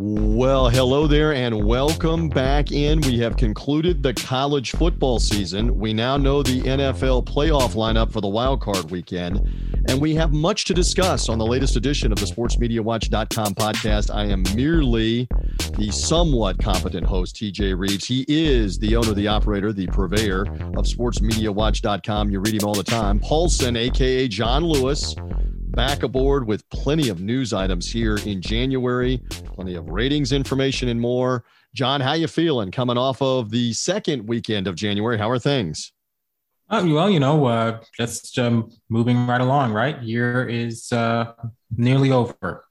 Well, hello there and welcome back in. We have concluded the college football season. We now know the NFL playoff lineup for the wild card weekend, and we have much to discuss on the latest edition of the sportsmediawatch.com podcast. I am merely the somewhat competent host, TJ Rives. He is the owner, the operator, the purveyor of sportsmediawatch.com. You read him all the time. Paulsen, aka John Lewis back aboard with plenty of news items here in January, plenty of ratings information and more. John, how you feeling coming off of the second weekend of January? How are things? Uh, well, you know, uh, just um, moving right along. Right, year is uh, nearly over.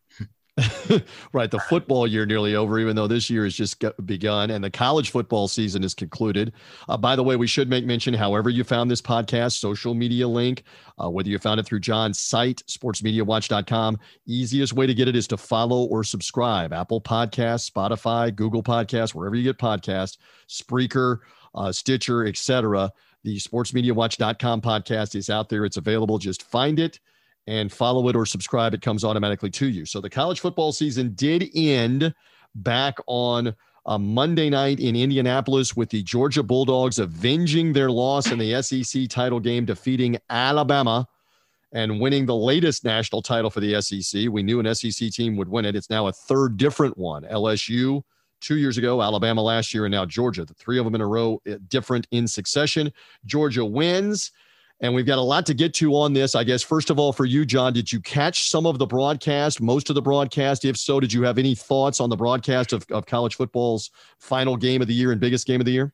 right. The football year nearly over, even though this year has just begun and the college football season is concluded. Uh, by the way, we should make mention, however, you found this podcast, social media link, uh, whether you found it through John's site, sportsmediawatch.com, easiest way to get it is to follow or subscribe. Apple Podcasts, Spotify, Google Podcasts, wherever you get podcasts, Spreaker, uh, Stitcher, etc. The sportsmediawatch.com podcast is out there. It's available. Just find it and follow it or subscribe, it comes automatically to you. So the college football season did end back on a Monday night in Indianapolis with the Georgia Bulldogs avenging their loss in the SEC title game, defeating Alabama and winning the latest national title for the SEC. We knew an SEC team would win it. It's now a third different one. LSU two years ago, Alabama last year, and now Georgia. The three of them in a row, eh, different in succession. Georgia wins. And we've got a lot to get to on this. I guess, first of all, for you, John, did you catch some of the broadcast, most of the broadcast? If so, did you have any thoughts on the broadcast of, of college football's final game of the year and biggest game of the year?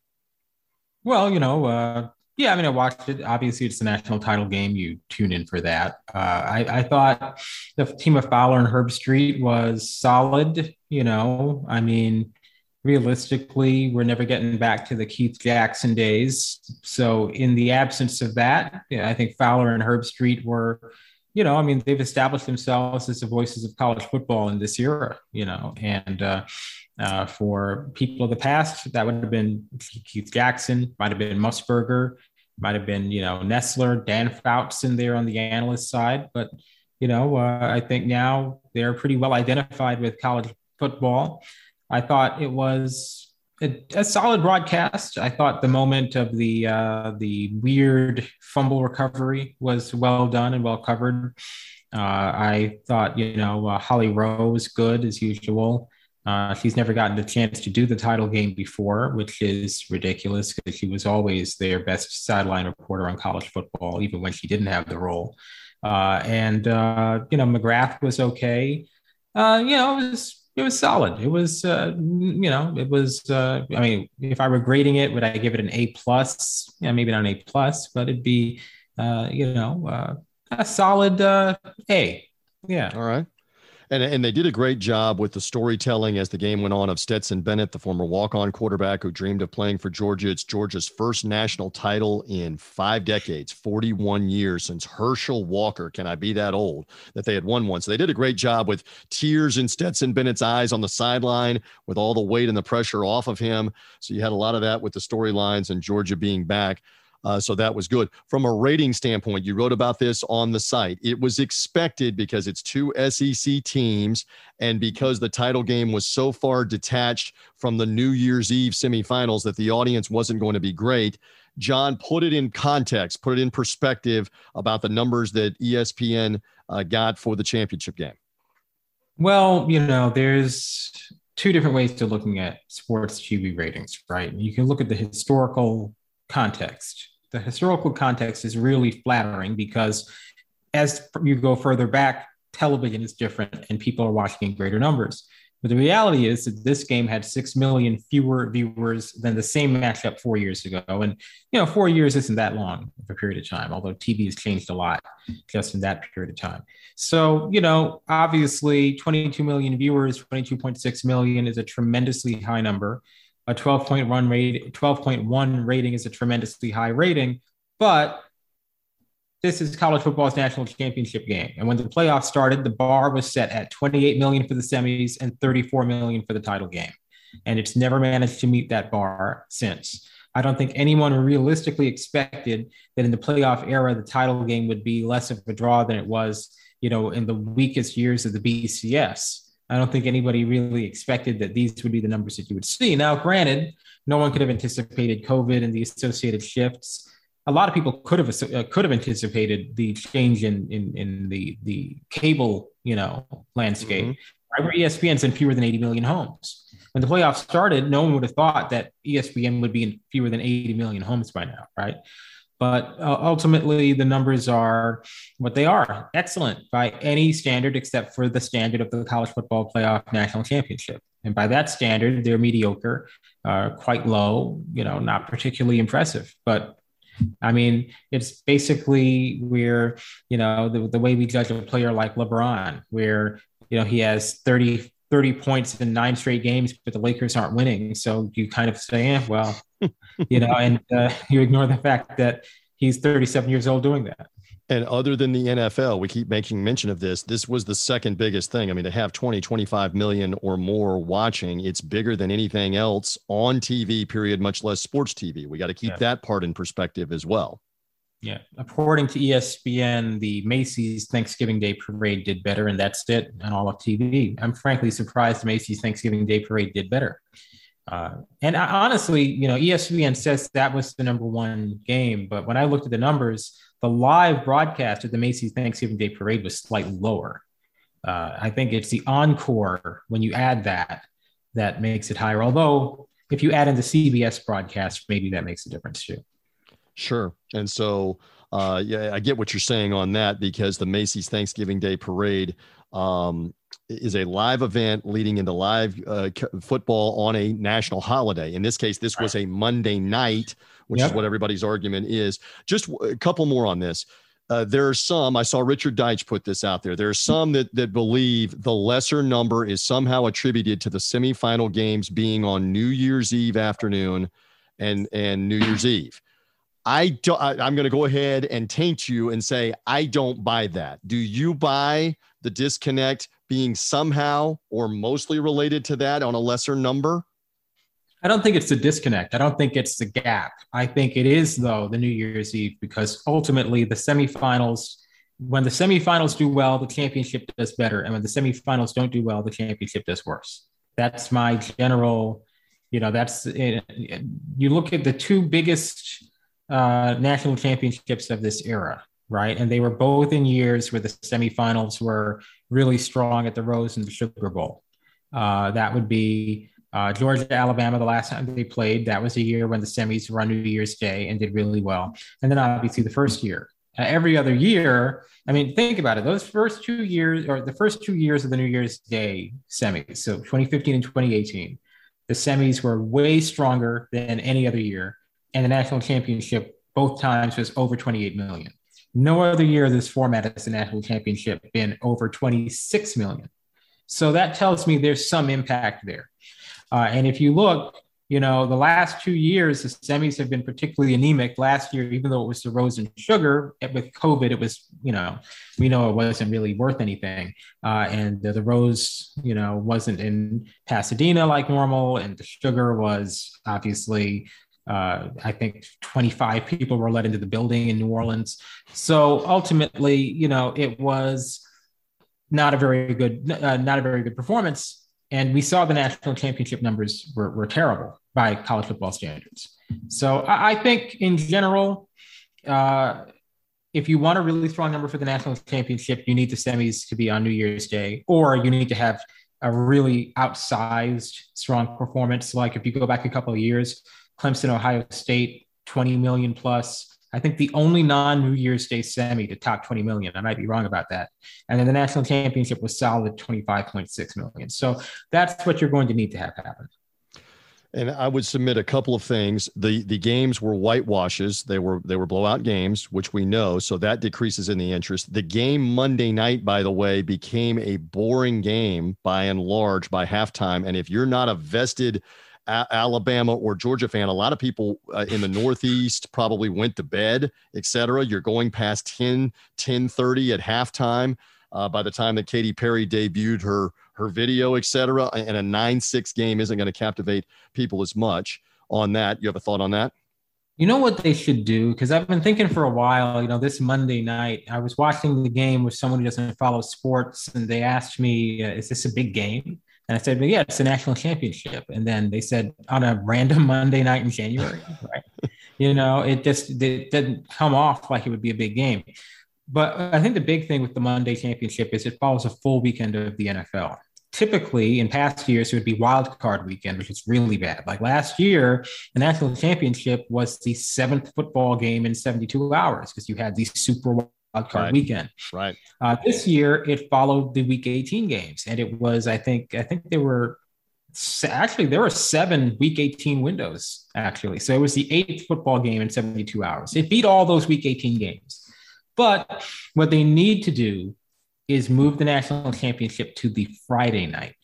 Well, you know, uh, yeah, I mean, I watched it. Obviously, it's the national title game. You tune in for that. Uh, I, I thought the team of Fowler and Herbstreit was solid. You know, I mean, realistically, we're never getting back to the Keith Jackson days. So, in the absence of that, I think Fowler and Herbstreit were, you know, I mean, they've established themselves as the voices of college football in this era, you know, and uh, uh, for people of the past, that would have been Keith Jackson, might have been Musburger, might have been, you know, Nessler, Dan Fouts in there on the analyst side. But, you know, uh, I think now they're pretty well identified with college football. I thought it was a, a, solid broadcast. I thought the moment of the uh, the weird fumble recovery was well done and well covered. Uh, I thought you know uh, Holly Rowe was good as usual. Uh, she's never gotten the chance to do the title game before, which is ridiculous because she was always their best sideline reporter on college football, even when she didn't have the role. Uh, and uh, you know McGrath was okay. you know it was it was solid. It was, uh, you know, it was. Uh, I mean, if I were grading it, would I give it an A plus? Yeah, maybe not an A plus, but it'd be, uh, you know, uh, a solid uh, A. Yeah. All right. And, and they did a great job with the storytelling as the game went on of Stetson Bennett, the former walk on quarterback who dreamed of playing for Georgia. It's Georgia's first national title in five decades, 41 years since Herschel Walker. Can I be that old that they had won one? So they did a great job with tears in Stetson Bennett's eyes on the sideline with all the weight and the pressure off of him. So you had a lot of that with the storylines and Georgia being back. Uh, so that was good. From a rating standpoint, you wrote about this on the site. It was expected because it's two SEC teams and because the title game was so far detached from the New Year's Eve semifinals that the audience wasn't going to be great. John, put it in context, put it in perspective about the numbers that ESPN uh, got for the championship game. Well, you know, there's two different ways to looking at sports TV ratings, right? You can look at the historical context. The historical context is really flattering because as you go further back, television is different and people are watching in greater numbers. But the reality is that this game had 6 million fewer viewers than the same matchup four years ago. And, you know, four years isn't that long of a period of time, although TV has changed a lot just in that period of time. So, you know, obviously 22 million viewers, 22.6 million is a tremendously high number. A 12.1 rate, 12.1 rating is a tremendously high rating, but this is college football's national championship game. And when the playoffs started, the bar was set at 28 million for the semis and 34 million for the title game. And it's never managed to meet that bar since. I don't think anyone realistically expected that in the playoff era, the title game would be less of a draw than it was, you know, in the weakest years of the BCS. I don't think anybody really expected that these would be the numbers that you would see. Now, granted, no one could have anticipated COVID and the associated shifts a lot of people could have uh, could have anticipated the change in in, in the the cable you know landscape. Mm-hmm. Right, ESPN's in fewer than 80 million homes. When the playoffs started, no one would have thought that ESPN would be in fewer than 80 million homes by now, right? But uh, ultimately, the numbers are what they are excellent by any standard except for the standard of the college football playoff national championship. And by that standard, they're mediocre, uh, quite low, you know, not particularly impressive. But I mean, it's basically where, you know, the, the way we judge a player like LeBron, where, you know, he has 30, 30 points in nine straight games, but the Lakers aren't winning. So you kind of say, eh, well, you know, and uh, you ignore the fact that he's 37 years old doing that. And other than the NFL, we keep making mention of this. This was the second biggest thing. I mean, to have 20, 25 million or more watching, it's bigger than anything else on TV, period, much less sports TV. We got to keep yeah. that part in perspective as well. Yeah. According to ESPN, the Macy's Thanksgiving Day Parade did better, and that's it on all of TV. I'm frankly surprised Macy's Thanksgiving Day Parade did better. Uh, and I, honestly, you know, ESPN says that was the number one game, but when I looked at the numbers, the live broadcast of the Macy's Thanksgiving Day Parade was slightly lower. Uh, I think it's the encore when you add that that makes it higher. Although if you add in the CBS broadcast, maybe that makes a difference too. Sure. And so, uh, yeah, I get what you're saying on that because the Macy's Thanksgiving Day Parade um, is a live event leading into live uh, football on a national holiday. In this case, this was a Monday night which yep. is what everybody's argument is. Just a couple more on this. Uh, there are some, I saw Richard Deitsch put this out there. There are some that, that believe the lesser number is somehow attributed to the semifinal games being on New Year's Eve afternoon and, and New Year's Eve. I don't, I, I'm going to go ahead and taint you and say, I don't buy that. Do you buy the disconnect being somehow or mostly related to that on a lesser number? I don't think it's the disconnect. I don't think it's the gap. I think it is, though, the New Year's Eve, because ultimately the semifinals, when the semifinals do well, the championship does better. And when the semifinals don't do well, the championship does worse. That's my general, you know, that's it. You look at the two biggest uh, national championships of this era, right? And they were both in years where the semifinals were really strong at the Rose and the Sugar Bowl. Uh, that would be uh, Georgia, Alabama, the last time they played, that was a year when the semis were on New Year's Day and did really well. And then obviously the first year. Uh, every other year, I mean, think about it. Those first two years, or the first two years of the New Year's Day semis, so 2015 and 2018, the semis were way stronger than any other year. And the national championship both times was over 28 million. No other year of this format has the national championship been over 26 million. So that tells me there's some impact there. Uh, and if you look, you know, the last two years, the semis have been particularly anemic. Last year, even though it was the Rose and Sugar, with COVID, it was, you know, we know it wasn't really worth anything. Uh, and the, the Rose, you know, wasn't in Pasadena like normal, and the Sugar was obviously uh, I think 25 people were let into the building in New Orleans. So ultimately, you know, it was not a very good, uh, not a very good performance and we saw the national championship numbers were, were terrible. by college football standards. So I, I think in general, uh, if you want a really strong number for the national championship, you need the semis to be on New Year's Day, or you need to have a really outsized strong performance. Like if you go back a couple of years, Clemson, Ohio State, 20 million plus. I think the only non New Year's Day semi to top 20 million. I might be wrong about that. And then the national championship was solid 25.6 million. So that's what you're going to need to have happen. And I would submit a couple of things. The the games were whitewashes. They were they were blowout games, which we know. So that decreases in the interest. The game Monday night, by the way, became a boring game by and large by halftime. And if you're not a vested a- Alabama or Georgia fan, a lot of people uh, in the Northeast probably went to bed, etc. You're going past 10, 10 30 at halftime. Uh, by the time that Katy Perry debuted her her video, etc. And a nine six game isn't going to captivate people as much on that. You have a thought on that? You know what they should do? Because I've been thinking for a while. You know, this Monday night, I was watching the game with someone who doesn't follow sports, and they asked me, uh, "Is this a big game?" And I said, well, "Yeah, it's a national championship." And then they said, "On a random Monday night in January, right?" you know, it just it didn't come off like it would be a big game. But I think the big thing with the Monday championship is it follows a full weekend of the NFL. Typically, in past years, it would be wild card weekend, which is really bad. Like last year, the national championship was the seventh football game in 72 hours because you had the super wild card Right. weekend. Right. Uh, this year, it followed the week 18 games, and it was, I think, I think there were actually there were seven week 18 windows actually. So it was the eighth football game in 72 hours. It beat all those week 18 games. But what they need to do is move the national championship to the Friday night.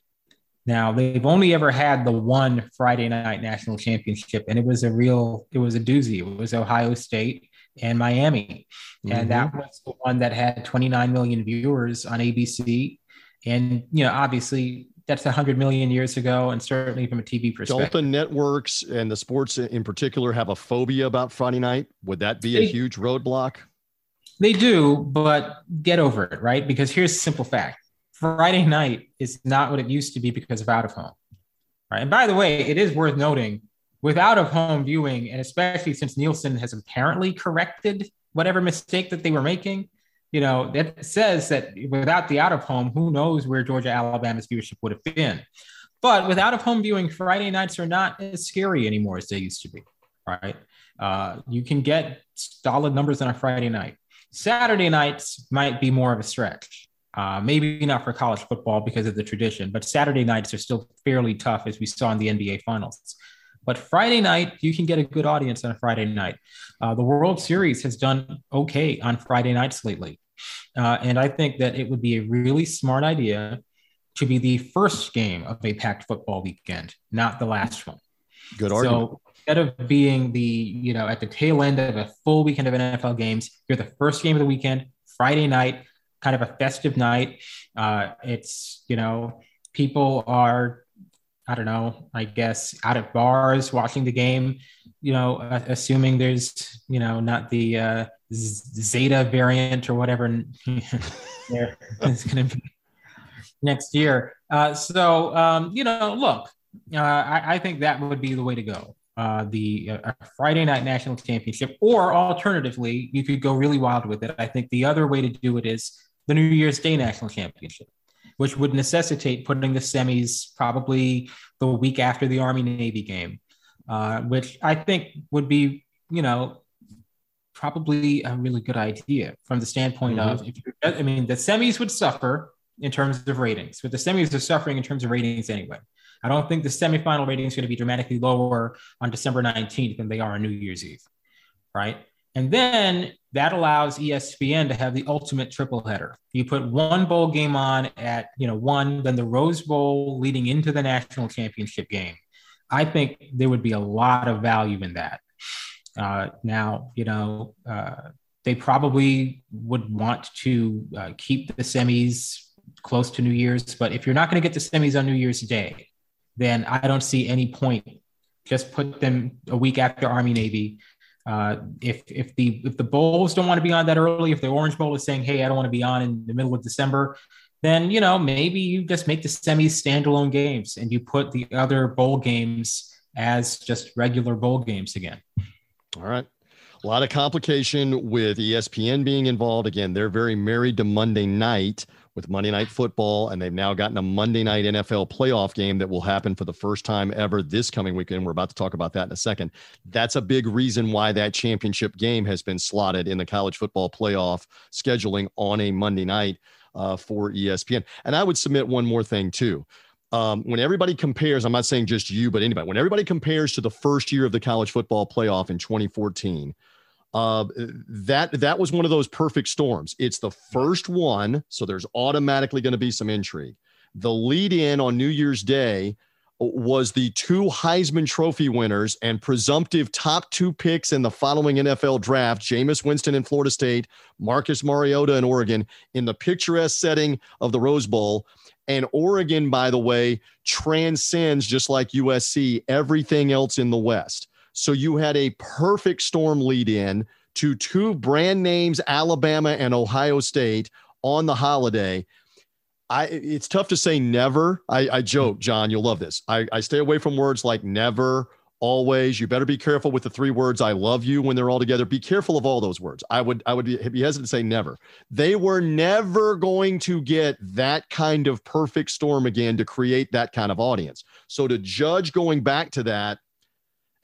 Now they've only ever had the one Friday night national championship, and it was a real, it was a doozy. It was Ohio State and Miami, and that mm-hmm. was the one that had 29 million viewers on ABC. And you know, obviously, that's 100 million years ago, and certainly from a TV perspective. Delta networks and the sports in particular have a phobia about Friday night. Would that be a huge roadblock? They do, but get over it, right? Because here's a simple fact Friday night is not what it used to be because of out of home, right? And by the way, it is worth noting with out of home viewing, and especially since Nielsen has apparently corrected whatever mistake that they were making, you know, that says that without the out of home, who knows where Georgia Alabama's viewership would have been. But without of home viewing, Friday nights are not as scary anymore as they used to be, right? Uh, you can get solid numbers on a Friday night. Saturday nights might be more of a stretch. Uh, maybe not for college football because of the tradition, but Saturday nights are still fairly tough, as we saw in the NBA Finals. But Friday night, you can get a good audience on a Friday night. Uh, the World Series has done okay on Friday nights lately. Uh, and I think that it would be a really smart idea to be the first game of a packed football weekend, not the last one. Good argument. So instead of being the, you know, at the tail end of a full weekend of NFL games, you're the first game of the weekend, Friday night, kind of a festive night. Uh, it's, you know, people are, I don't know, I guess out at bars watching the game, you know, assuming there's, you know, not the uh, Zeta variant or whatever there is going to be next year. Uh, so, um, you know, look, uh, I, I think that would be the way to go. Uh, the uh, Friday night national championship, or alternatively, you could go really wild with it. I think the other way to do it is the New Year's Day national championship, which would necessitate putting the semis probably the week after the Army Navy game, uh, which I think would be, you know, probably a really good idea from the standpoint of if you're, I mean, the semis would suffer in terms of ratings, but the semis are suffering in terms of ratings anyway. I don't think the semifinal rating is going to be dramatically lower on December 19th than they are on New Year's Eve, right? And then that allows ESPN to have the ultimate triple header. You put one bowl game on at, you know, one, then the Rose Bowl leading into the national championship game. I think there would be a lot of value in that. Uh, now, you know, uh, they probably would want to uh, keep the semis close to New Year's, but if you're not going to get the semis on New Year's Day, then I don't see any point. Just put them a week after Army Navy. Uh, if if the if the bowls don't want to be on that early, if the Orange Bowl is saying, "Hey, I don't want to be on in the middle of December," then you know maybe you just make the semis standalone games and you put the other bowl games as just regular bowl games again. All right. A lot of complication with ESPN being involved. Again, they're very married to Monday night with Monday Night Football, and they've now gotten a Monday Night NFL playoff game that will happen for the first time ever this coming weekend. We're about to talk about that in a second. That's a big reason why that championship game has been slotted in the college football playoff scheduling on a Monday night uh, for ESPN. And I would submit one more thing, too. Um, when everybody compares, I'm not saying just you, but anybody, when everybody compares to the first year of the college football playoff in 2014, uh, that that was one of those perfect storms. It's the first one, so there's automatically going to be some intrigue. The lead in on New Year's Day was the two Heisman Trophy winners and presumptive top two picks in the following NFL draft Jameis Winston in Florida State, Marcus Mariota in Oregon, in the picturesque setting of the Rose Bowl. And Oregon, by the way, transcends just like USC everything else in the West. So you had a perfect storm lead in to two brand names, Alabama and Ohio State, on the holiday. I it's tough to say never. I, I joke, John, you'll love this. I, I stay away from words like never, always. You better be careful with the three words I love you when they're all together. Be careful of all those words. I would I would be, hesitant to say never. They were never going to get that kind of perfect storm again to create that kind of audience. So to judge going back to that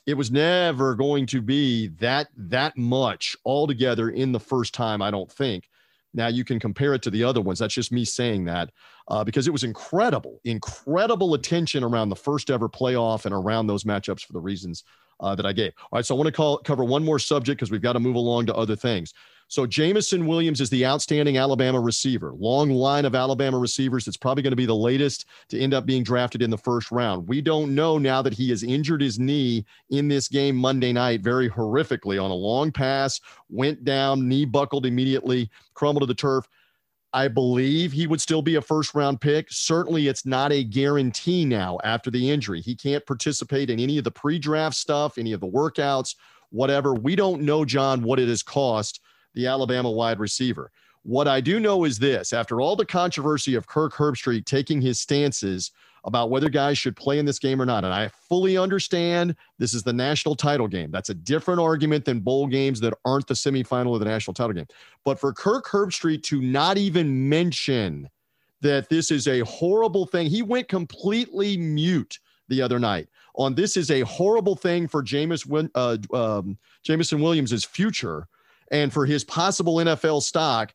it was never going to be that that much altogether in the first time i don't think. Now you can compare it to the other ones. That's just me saying that uh, because it was incredible incredible attention around the first ever playoff and around those matchups for the reasons uh, that i gave. All right so i want to call, cover one more subject because we've got to move along to other things so Jameson Williams is the outstanding Alabama receiver. Long line of Alabama receivers. It's probably going to be the latest to end up being drafted in the first round. We don't know now that he has injured his knee in this game Monday night very horrifically on a long pass, went down, knee buckled immediately, crumbled to the turf. I believe he would still be a first round pick. Certainly, it's not a guarantee now after the injury. He can't participate in any of the pre draft stuff, any of the workouts, whatever. We don't know, John, what it has cost the Alabama wide receiver. What I do know is this after all the controversy of Kirk Herbstreit taking his stances about whether guys should play in this game or not, and I fully understand this is the national title game. That's a different argument than bowl games that aren't the semifinal of the national title game. But for Kirk Herbstreit to not even mention that this is a horrible thing, he went completely mute the other night on this is a horrible thing for Jameis, uh, um, Jameson Williams' future and for his possible NFL stock.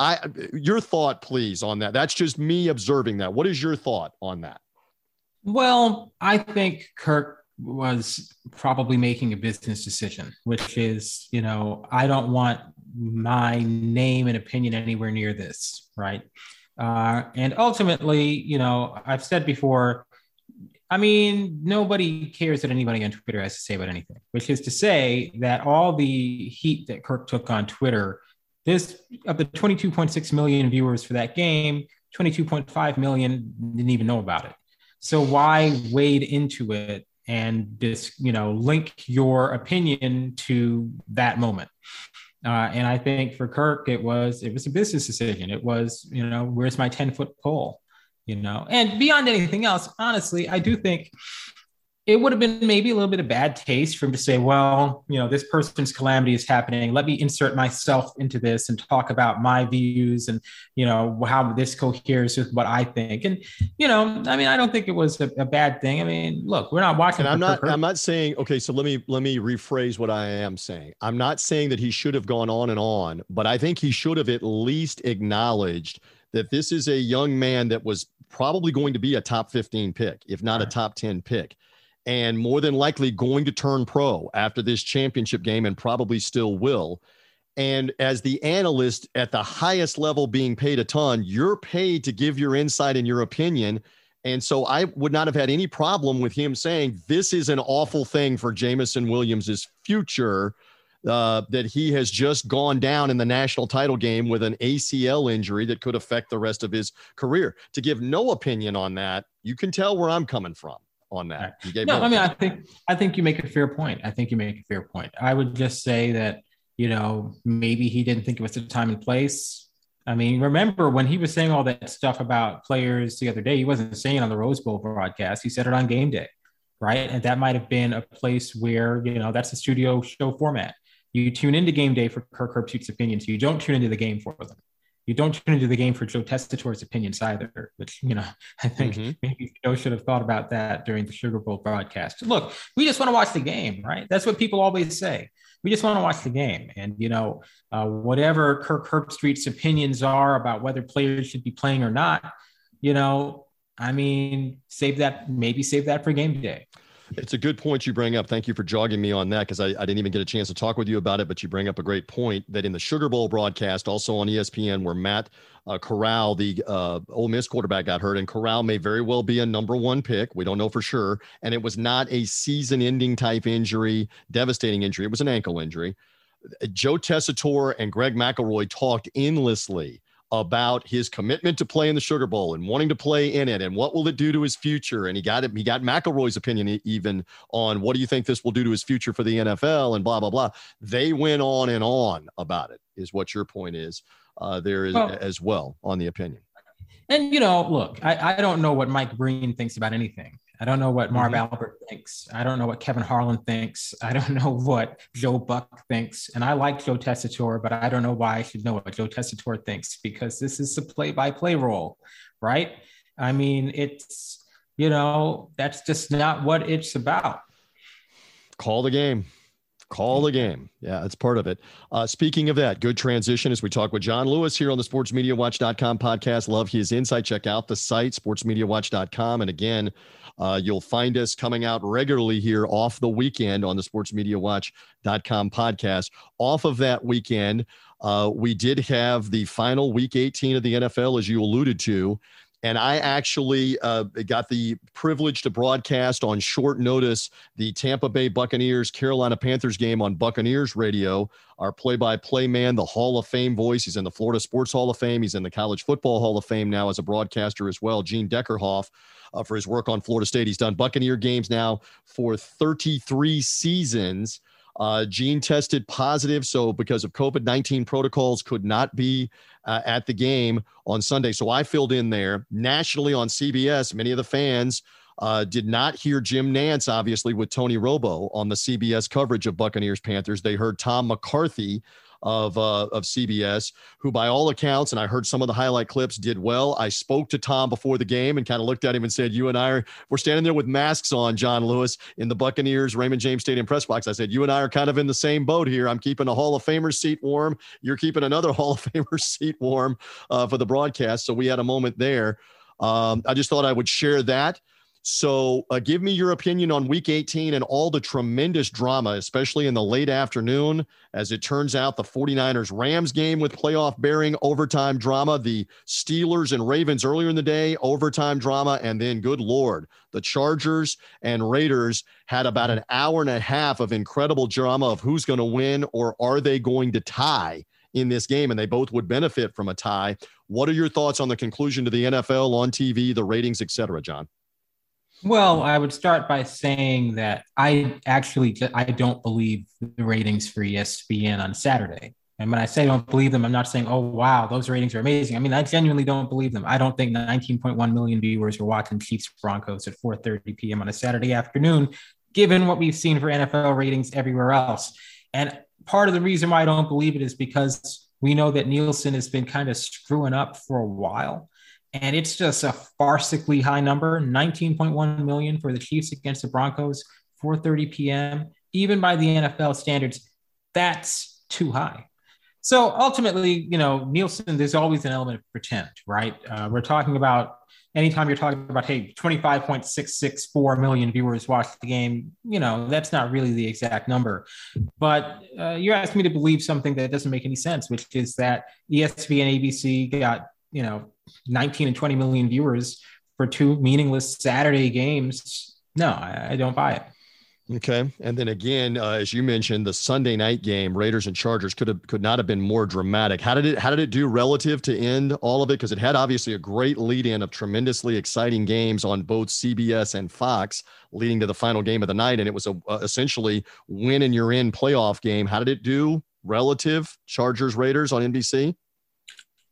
I your thought please on that. That's just me observing that. What is your thought on that? Well, I think Kirk was probably making a business decision, which is, you know, I don't want my name and opinion anywhere near this, right? Uh, and ultimately, you know, I've said before, I mean, nobody cares what anybody on Twitter has to say about anything, which is to say that all the heat that Kirk took on Twitter, this of the 22.6 million viewers for that game, 22.5 million didn't even know about it. So why wade into it and just you know link your opinion to that moment? Uh, and I think for Kirk, it was it was a business decision. It was you know where's my 10 foot pole? You know. And beyond anything else, honestly, I do think it would have been maybe a little bit of bad taste for him to say, well, you know, this person's calamity is happening. Let me insert myself into this and talk about my views and, you know, how this coheres with what I think. And, you know, I mean, I don't think it was a, a bad thing. I mean, look, we're not watching. I'm not, I'm not saying, okay, so let me, let me rephrase what I am saying. I'm not saying that he should have gone on and on, but I think he should have at least acknowledged that this is a young man that was probably going to be a top 15 pick, if not a top 10 pick, and more than likely going to turn pro after this championship game and probably still will. And as the analyst at the highest level being paid a ton, you're paid to give your insight and your opinion. And so I would not have had any problem with him saying this is an awful thing for Jameson Williams's future uh, that he has just gone down in the national title game with an ACL injury that could affect the rest of his career. To give no opinion on that, you can tell where I'm coming from on that. no, no I mean, I think I think you make a fair point. I think you make a fair point. I would just say that you know maybe he didn't think it was the time and place. I mean, remember when he was saying all that stuff about players the other day? He wasn't saying it on the Rose Bowl broadcast. He said it on game day. right? And that might have been a place where, you know, that's a studio show format. You tune into game day for Kirk Herbstreit's opinions. You don't tune into the game for them. You don't tune into the game for Joe Tessitore's opinions either, which, you know, I think mm-hmm. maybe Joe should have thought about that during the Sugar Bowl broadcast. Look, we just want to watch the game, right? That's what people always say. We just want to watch the game. And, you know, uh, whatever Kirk Herbstreit's opinions are about whether players should be playing or not, you know, I mean, save that, maybe save that for game day. It's a good point you bring up. Thank you for jogging me on that because I, I, didn't even get a chance to talk with you about it. But you bring up a great point that in the Sugar Bowl broadcast, also on ESPN, where Matt uh, Corral, the uh, Ole Miss quarterback, got hurt, and Corral may very well be a number one pick. We don't know for sure. And it was not a season ending type injury, devastating injury. It was an ankle injury. Joe Tessitore and Greg McElroy talked endlessly about his commitment to play in the Sugar Bowl and wanting to play in it and what will it do to his future. And he got it. He got McElroy's opinion even on what do you think this will do to his future for the NFL and blah blah blah. They went on and on about it. Is what your point is uh, there is well, as well on the opinion. And you know, look, I, I don't know what Mike Breen thinks about anything. I don't know what Marv mm-hmm. Albert thinks. I don't know what Kevin Harlan thinks. I don't know what Joe Buck thinks. And I like Joe Tessitore, but I don't know why I should know what Joe Tessitore thinks because this is a play by play role, right? I mean, it's, you know, that's just not what it's about. Call the game. Call the game. Yeah, that's part of it. Uh, speaking of that, good transition as we talk with John Lewis here on the sportsmediawatch.com podcast. Love his insight. Check out the site, sportsmediawatch.com. And again, uh, you'll find us coming out regularly here off the weekend on the sportsmediawatch.com podcast. Off of that weekend, uh, we did have the final week 18 of the NFL, as you alluded to. And I actually uh, got the privilege to broadcast on short notice the Tampa Bay Buccaneers Carolina Panthers game on Buccaneers radio. Our play by play man, the Hall of Fame voice. He's in the Florida Sports Hall of Fame. He's in the College Football Hall of Fame now as a broadcaster as well. Gene Deckerhoff uh, for his work on Florida State. He's done Buccaneer games now for 33 seasons. Uh, Gene tested positive, so because of COVID 19 protocols, could not be uh, at the game on Sunday. So I filled in there nationally on CBS. Many of the fans uh, did not hear Jim Nantz, obviously, with Tony Romo on the CBS coverage of Buccaneers Panthers. They heard Tom McCarthy of uh, of CBS, who by all accounts, and I heard some of the highlight clips, did well. I spoke to Tom before the game and kind of looked at him and said, "You and I are we're standing there with masks on, John Lewis, in the Buccaneers Raymond James Stadium press box." I said, "You and I are kind of in the same boat here. I'm keeping a Hall of Famer seat warm. You're keeping another Hall of Famer seat warm uh, for the broadcast." So we had a moment there. Um, I just thought I would share that. So, uh, give me your opinion on week 18 and all the tremendous drama, especially in the late afternoon. As it turns out, the 49ers Rams game with playoff bearing, overtime drama, the Steelers and Ravens earlier in the day, overtime drama, and then, good Lord, the Chargers and Raiders had about an hour and a half of incredible drama of who's going to win or are they going to tie in this game, and they both would benefit from a tie. What are your thoughts on the conclusion to the NFL on TV, the ratings, et cetera, John? Well, I would start by saying that I actually I don't believe the ratings for ESPN on Saturday. And when I say don't believe them, I'm not saying, oh, wow, those ratings are amazing. I mean, I genuinely don't believe them. I don't think 19.1 million viewers were watching Chiefs Broncos at 4.30 p.m. on a Saturday afternoon, given what we've seen for NFL ratings everywhere else. And part of the reason why I don't believe it is because we know that Nielsen has been kind of screwing up for a while and it's just a farcically high number 19.1 million for the chiefs against the broncos 4.30 p.m even by the nfl standards that's too high. So ultimately you know nielsen there's always an element of pretend right? Uh, we're talking about anytime you're talking about hey 25.664 million viewers watched the game you know that's not really the exact number. But uh, you're asking me to believe something that doesn't make any sense which is that espn and abc got you know 19 and 20 million viewers for two meaningless Saturday games. No, I, I don't buy it. Okay, and then again, uh, as you mentioned, the Sunday night game, Raiders and Chargers could have could not have been more dramatic. How did it How did it do relative to end all of it? Because it had obviously a great lead in of tremendously exciting games on both CBS and Fox, leading to the final game of the night, and it was a, a essentially win and you're in playoff game. How did it do relative Chargers Raiders on NBC?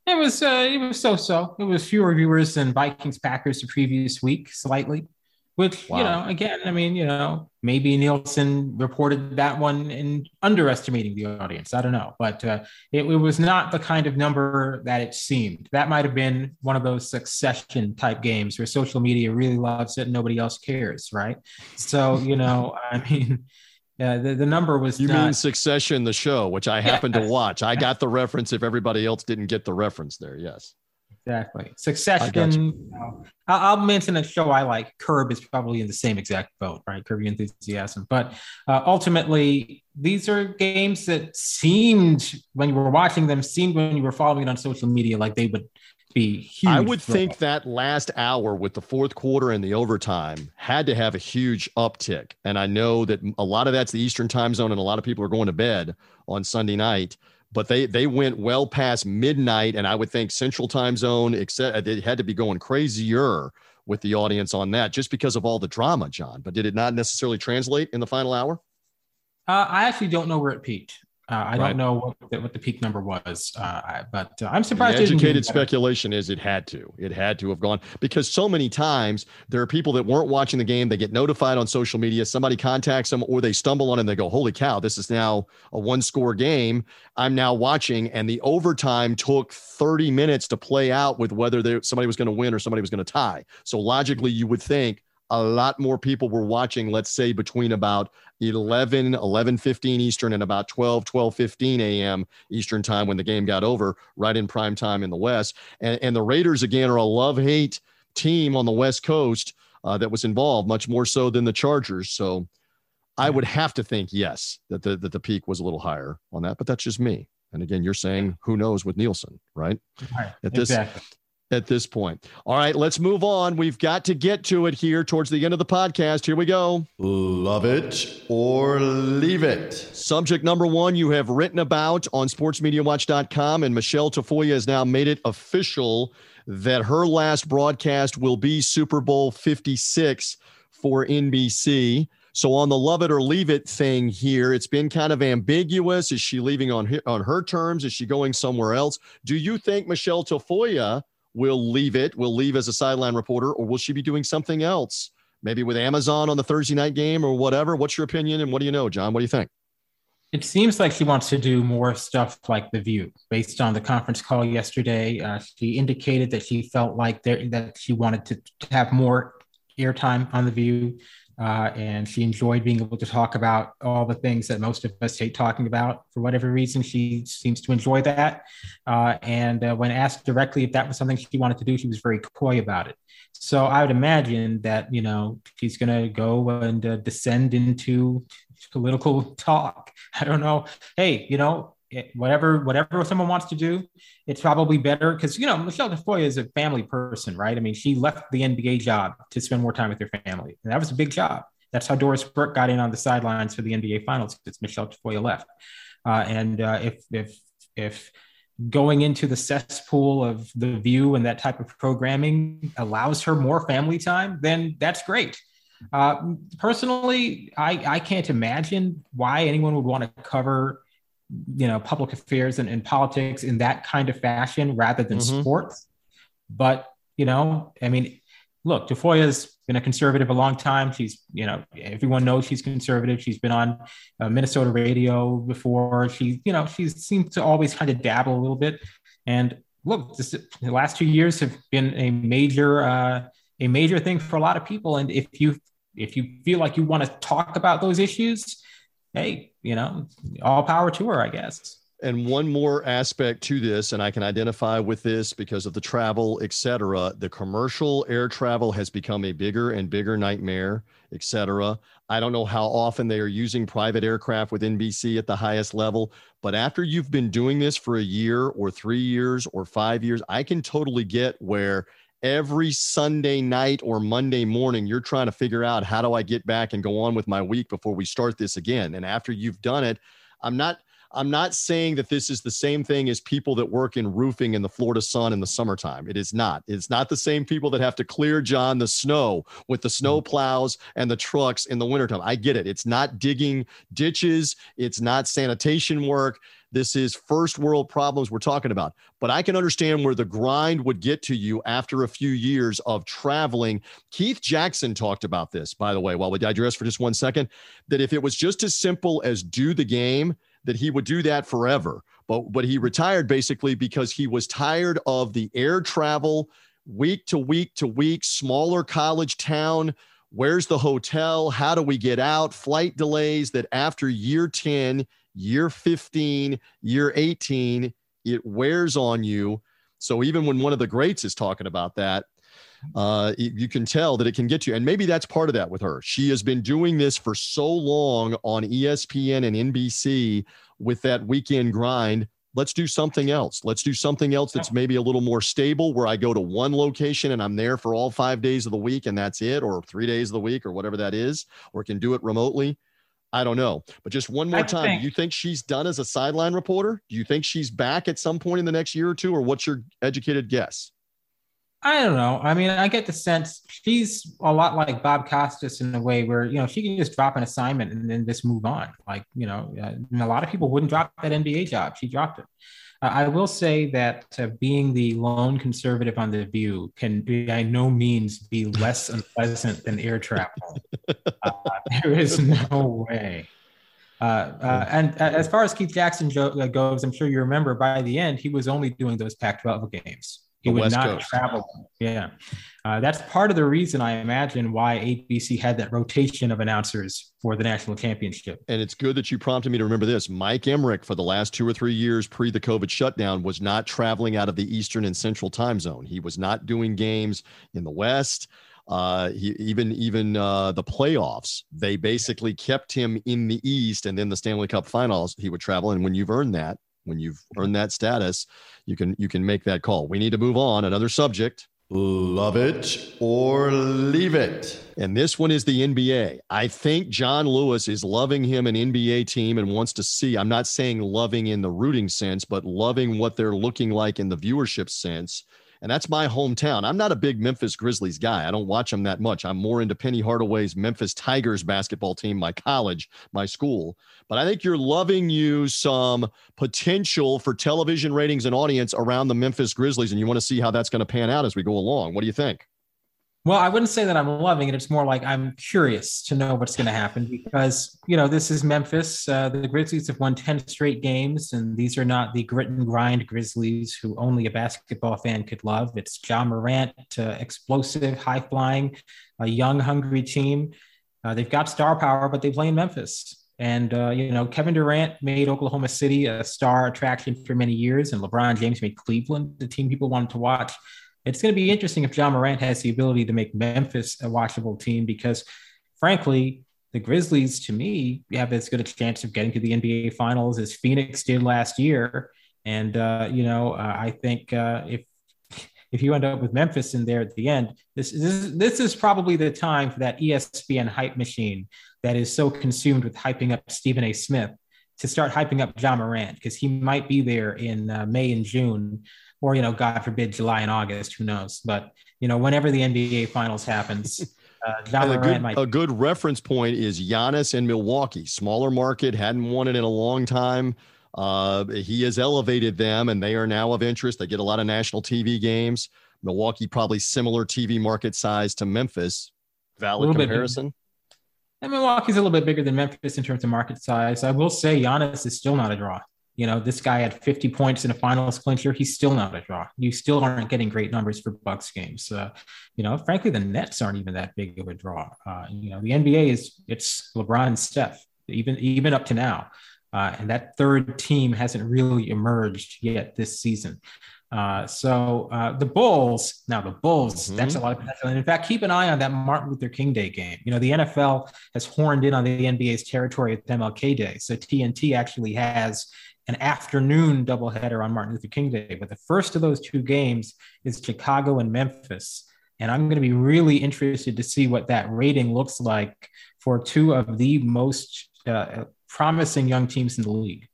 It was uh, it was so so. It was fewer viewers than Vikings Packers the previous week, slightly. which wow. you know again i mean you know maybe nielsen reported that one in underestimating the audience i don't know but uh, it, it, was not the kind of number that it seemed that might have been one of those succession type games where social media really loves it and nobody else cares right so you know i mean yeah, the, the number was. You not... mean Succession, the show, which I happened to watch. I got the reference. If everybody else didn't get the reference, there, yes. Exactly. Succession. You. I'll, I'll, mention a show I like. Curb is probably in the same exact boat, right? Curb Your Enthusiasm. But uh, ultimately, these are games that seemed, when you were watching them, seemed when you were following it on social media, like they would be huge. I would think that last hour with the fourth quarter and the overtime had to have a huge uptick. And I know that a lot of that's the Eastern time zone, and a lot of people are going to bed on Sunday night but they they went well past midnight, and I would think Central Time Zone, except they had to be going crazier with the audience on that just because of all the drama, John. But did it not necessarily translate in the final hour? Uh, I actually don't know where it peaked. Uh, I right. don't know what the, what the peak number was, uh, but uh, I'm surprised. The educated speculation is it had to. It had to have gone because so many times there are people that weren't watching the game. They get notified on social media. Somebody contacts them, or they stumble on it and they go, "Holy cow! This is now a one-score game. I'm now watching." And the overtime took 30 minutes to play out with whether there, somebody was going to win or somebody was going to tie. So logically, you would think a lot more people were watching let's say between about 11 11 15 eastern and about 12 12 15 a.m eastern time when the game got over right in prime time in the west. And, and the raiders again are a love hate team on the west coast uh, that was involved much more so than the chargers. So i would have to think yes that the, that the peak was a little higher on that but that's just me. And again you're saying who knows with nielsen right, right. at this exactly at this point. All right, let's move on. We've got to get to it here towards the end of the podcast. Here we go. Love it or leave it. Subject number one you have written about on sportsmediawatch.com, and Michelle Tafoya has now made it official that her last broadcast will be Super Bowl 56 for NBC. So on the love it or leave it thing here, it's been kind of ambiguous. Is she leaving on her, on her terms? Is she going somewhere else? Do you think Michelle Tafoya – will leave it, will leave as a sideline reporter, or will she be doing something else? Maybe with Amazon on the Thursday night game or whatever. What's your opinion? And what do you know, John? What do you think? It seems like she wants to do more stuff like The View. Based on the conference call yesterday, uh, she indicated that she felt like there, that she wanted to, to have more airtime on The View. Uh, and she enjoyed being able to talk about all the things that most of us hate talking about. For whatever reason, she seems to enjoy that. Uh, and uh, when asked directly if that was something she wanted to do, she was very coy about it. So I would imagine that you know she's going to go and uh, descend into political talk. I don't know. Hey, you know, whatever whatever someone wants to do, it's probably better because you know Michelle Tafoya is a family person, right? I mean, she left the NBA job to spend more time with her family, and that was a big job. That's how Doris Burke got in on the sidelines for the NBA Finals because Michelle Tafoya left. Uh, and uh, if if if going into the cesspool of the View and that type of programming allows her more family time, then that's great. Uh, personally, I, I can't imagine why anyone would want to cover you know public affairs and, and politics in that kind of fashion rather than mm-hmm. sports. But you know i mean look tafoya's been a conservative a long time. She's you know everyone knows she's conservative. She's been on uh, minnesota radio before. She you know she seems to always kind of dabble a little bit. And look this, the last two years have been a major uh, a major thing for a lot of people. And if you if you feel like you want to talk about those issues hey, you know, all power to her, I guess. And one more aspect to this, and I can identify with this because of the travel, et cetera. The commercial air travel has become a bigger and bigger nightmare, et cetera. I don't know how often they are using private aircraft with NBC at the highest level, but after you've been doing this for a year or three years or five years, I can totally get where every Sunday night or Monday morning, you're trying to figure out how do I get back and go on with my week before we start this again. And after you've done it, I'm not I'm not saying that this is the same thing as people that work in roofing in the Florida sun in the summertime. It is not. It's not the same people that have to clear John the snow with the snow mm-hmm. plows and the trucks in the wintertime. I get it. It's not digging ditches, it's not sanitation work. This is first world problems we're talking about. But I can understand where the grind would get to you after a few years of traveling. Keith Jackson talked about this, by the way, while we digress for just one second, that if it was just as simple as do the game, that he would do that forever. But but he retired basically because he was tired of the air travel, week to week to week, smaller college town. Where's the hotel? How do we get out? Flight delays that after year 10, year 15, year 18, it wears on you. So even when one of the greats is talking about that, uh, you can tell that it can get you. And maybe that's part of that with her. She has been doing this for so long on ESPN and NBC with that weekend grind. Let's do something else. Let's do something else that's maybe a little more stable where I go to one location and I'm there for all five days of the week and that's it, or three days of the week, or whatever that is, or can do it remotely. I don't know. But just one more time, think, do you think she's done as a sideline reporter? Do you think she's back at some point in the next year or two, or what's your educated guess? I don't know. I mean, I get the sense she's a lot like Bob Costas in a way where you know she can just drop an assignment and then just move on. Like you know, uh, a lot of people wouldn't drop that NBA job. She dropped it. Uh, I will say that uh, being the lone conservative on the View can be, by no means be less unpleasant than air travel. Uh, there is no way. Uh, uh, and as far as Keith Jackson goes, I'm sure you remember by the end he was only doing those Pac-12 games. He would West not Coast. travel. Yeah. Uh, that's part of the reason I imagine why ABC had that rotation of announcers for the national championship. And it's good that you prompted me to remember this. Mike Emrick, for the last two or three years pre the COVID shutdown, was not traveling out of the Eastern and Central time zone. He was not doing games in the West. Uh, he, even even uh, the playoffs, they basically kept him in the East, and then the Stanley Cup Finals, he would travel. And when you've earned that, when you've earned that status, you can you can make that call. We need to move on. Another subject. Love it or leave it. And this one is the NBA. I think John Lewis is loving him an NBA team and wants to see. I'm not saying loving in the rooting sense, but loving what they're looking like in the viewership sense and that's my hometown. I'm not a big Memphis Grizzlies guy. I don't watch them that much. I'm more into Penny Hardaway's Memphis Tigers basketball team, my college, my school. But I think you're loving you some potential for television ratings and audience around the Memphis Grizzlies, and you want to see how that's going to pan out as we go along. What do you think? Well, I wouldn't say that I'm loving it. It's more like I'm curious to know what's going to happen because, you know, this is Memphis. Uh, the Grizzlies have won 10 straight games, and these are not the grit and grind Grizzlies who only a basketball fan could love. It's Ja Morant, uh, explosive, high flying, a young, hungry team. Uh, they've got star power, but they play in Memphis. And, uh, you know, Kevin Durant made Oklahoma City a star attraction for many years, and LeBron James made Cleveland the team people wanted to watch it's going to be interesting if Ja Morant has the ability to make Memphis a watchable team because, frankly, the Grizzlies, to me, have as good a chance of getting to the NBA Finals as Phoenix did last year. And uh, you know, uh, I think uh, if if you end up with Memphis in there at the end, this, this this is probably the time for that ESPN hype machine that is so consumed with hyping up Stephen A. Smith to start hyping up Ja Morant because he might be there in uh, May and June or you know, God forbid, July and August. Who knows? But you know, whenever the NBA Finals happens. Uh, a, good, might- a good reference point is Giannis in Milwaukee, smaller market, hadn't won it in a long time. Uh, he has elevated them, and they are now of interest. They get a lot of national TV games. Milwaukee probably similar TV market size to Memphis. Valid comparison. And Milwaukee's a little bit bigger than Memphis in terms of market size. I will say Giannis is still not a draw. You know, this guy had 50 points in a finals clincher. He's still not a draw. You still aren't getting great numbers for Bucks games. Uh, you know, frankly, the Nets aren't even that big of a draw. Uh, you know, the NBA is it's LeBron and Steph, even even up to now. Uh, and that third team hasn't really emerged yet this season. Uh, so uh, the Bulls, now the Bulls, mm-hmm. that's a lot of potential. And in fact, keep an eye on that Martin Luther King Day game. You know, the NFL has horned in on the NBA's territory at MLK Day. So TNT actually has an afternoon doubleheader on Martin Luther King Day. But the first of those two games is Chicago and Memphis. And I'm going to be really interested to see what that rating looks like for two of the most uh, promising young teams in the league.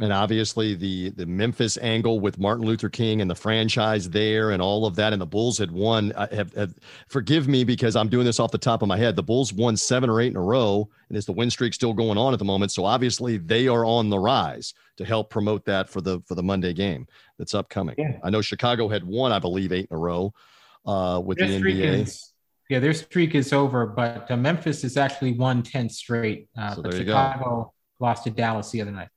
And obviously the the Memphis angle with Martin Luther King and the franchise there and all of that and the Bulls had won have, have, forgive me because I'm doing this off the top of my head the Bulls won 7 or 8 in a row and is the win streak still going on at the moment so obviously they are on the rise to help promote that for the for the Monday game that's upcoming. Yeah. I know Chicago had won I believe 8 in a row uh, with their the NBA. Is, yeah, their streak is over but uh, Memphis has actually won 10 straight uh, so but Chicago lost to Dallas the other night.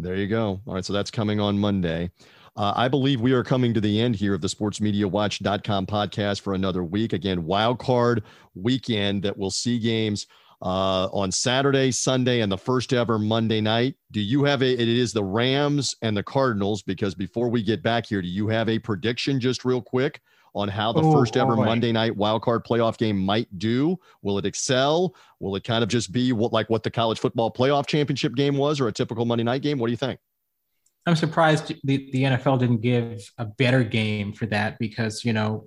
There you go. All right. So that's coming on Monday. Uh, I believe we are coming to the end here of the sportsmediawatch.com podcast for another week. Again, wild card weekend that will see games uh, on Saturday, Sunday, and the first ever Monday night. Do you have a, it is the Rams and the Cardinals, because before we get back here, do you have a prediction just real quick on how the oh, first ever boy. Monday night wildcard playoff game might do. Will it excel? Will it kind of just be what like what the college football playoff championship game was or a typical Monday night game? What do you think? I'm surprised the, the NFL didn't give a better game for that because, you know,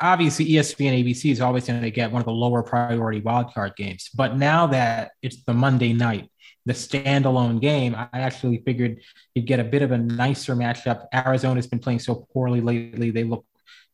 obviously ESPN ABC is always going to get one of the lower priority wildcard games. But now that it's the Monday night, the standalone game, I actually figured you'd get a bit of a nicer matchup. Arizona's been playing so poorly lately. They look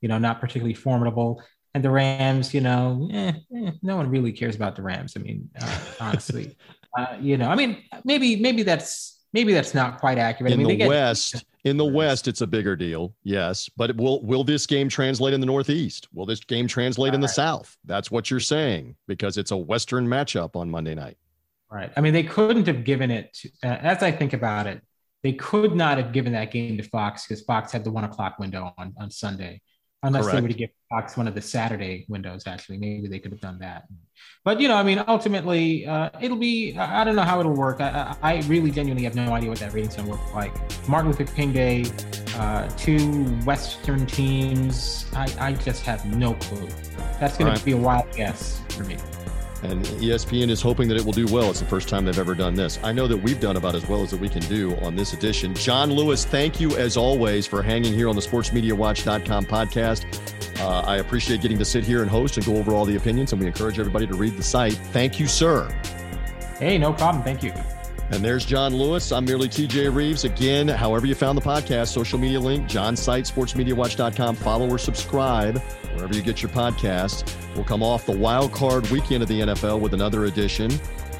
you know, not particularly formidable. And the Rams, you know, eh, eh, no one really cares about the Rams. I mean, uh, honestly, uh, you know, I mean, maybe maybe that's maybe that's not quite accurate. In I mean, the West, in the West, it's a bigger deal, yes. But will will this game translate in the Northeast? Will this game translate All in the South? That's what you're saying because it's a Western matchup on Monday night. Right. I mean, they couldn't have given it. To, uh, as I think about it, they could not have given that game to Fox because Fox had the one o'clock window on on Sunday unless Correct. they were to give Fox one of the Saturday windows. Actually, maybe they could have done that. But you know, I mean, ultimately, uh, it'll be. I don't know how it'll work. I, I, really genuinely have no idea what that rating's gonna look like. Martin Luther King Day, uh, two Western teams. I, I just have no clue. That's gonna right. be a wild guess for me. And ESPN is hoping that it will do well. It's the first time they've ever done this. I know that we've done about as well as that we can do on this edition. John Lewis, thank you as always for hanging here on the sportsmediawatch.com podcast. Uh, I appreciate getting to sit here and host and go over all the opinions, and we encourage everybody to read the site. Thank you, sir. Hey, no problem. Thank you. And there's John Lewis. I'm merely TJ Rives. Again, however you found the podcast, social media link, John's site, sportsmediawatch.com. Follow or subscribe wherever you get your podcast. We'll come off the wild card weekend of the NFL with another edition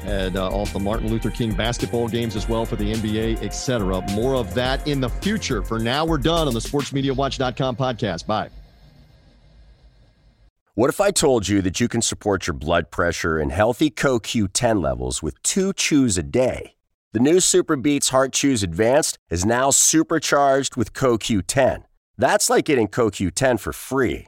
and uh, off the Martin Luther King basketball games as well for the NBA, etc. More of that in the future. For now, we're done on the sportsmediawatch.com podcast. Bye. What if I told you that you can support your blood pressure and healthy CoQ10 levels with two chews a day? The new SuperBeets Heart Chews Advanced is now supercharged with CoQ10. That's like getting CoQ10 for free.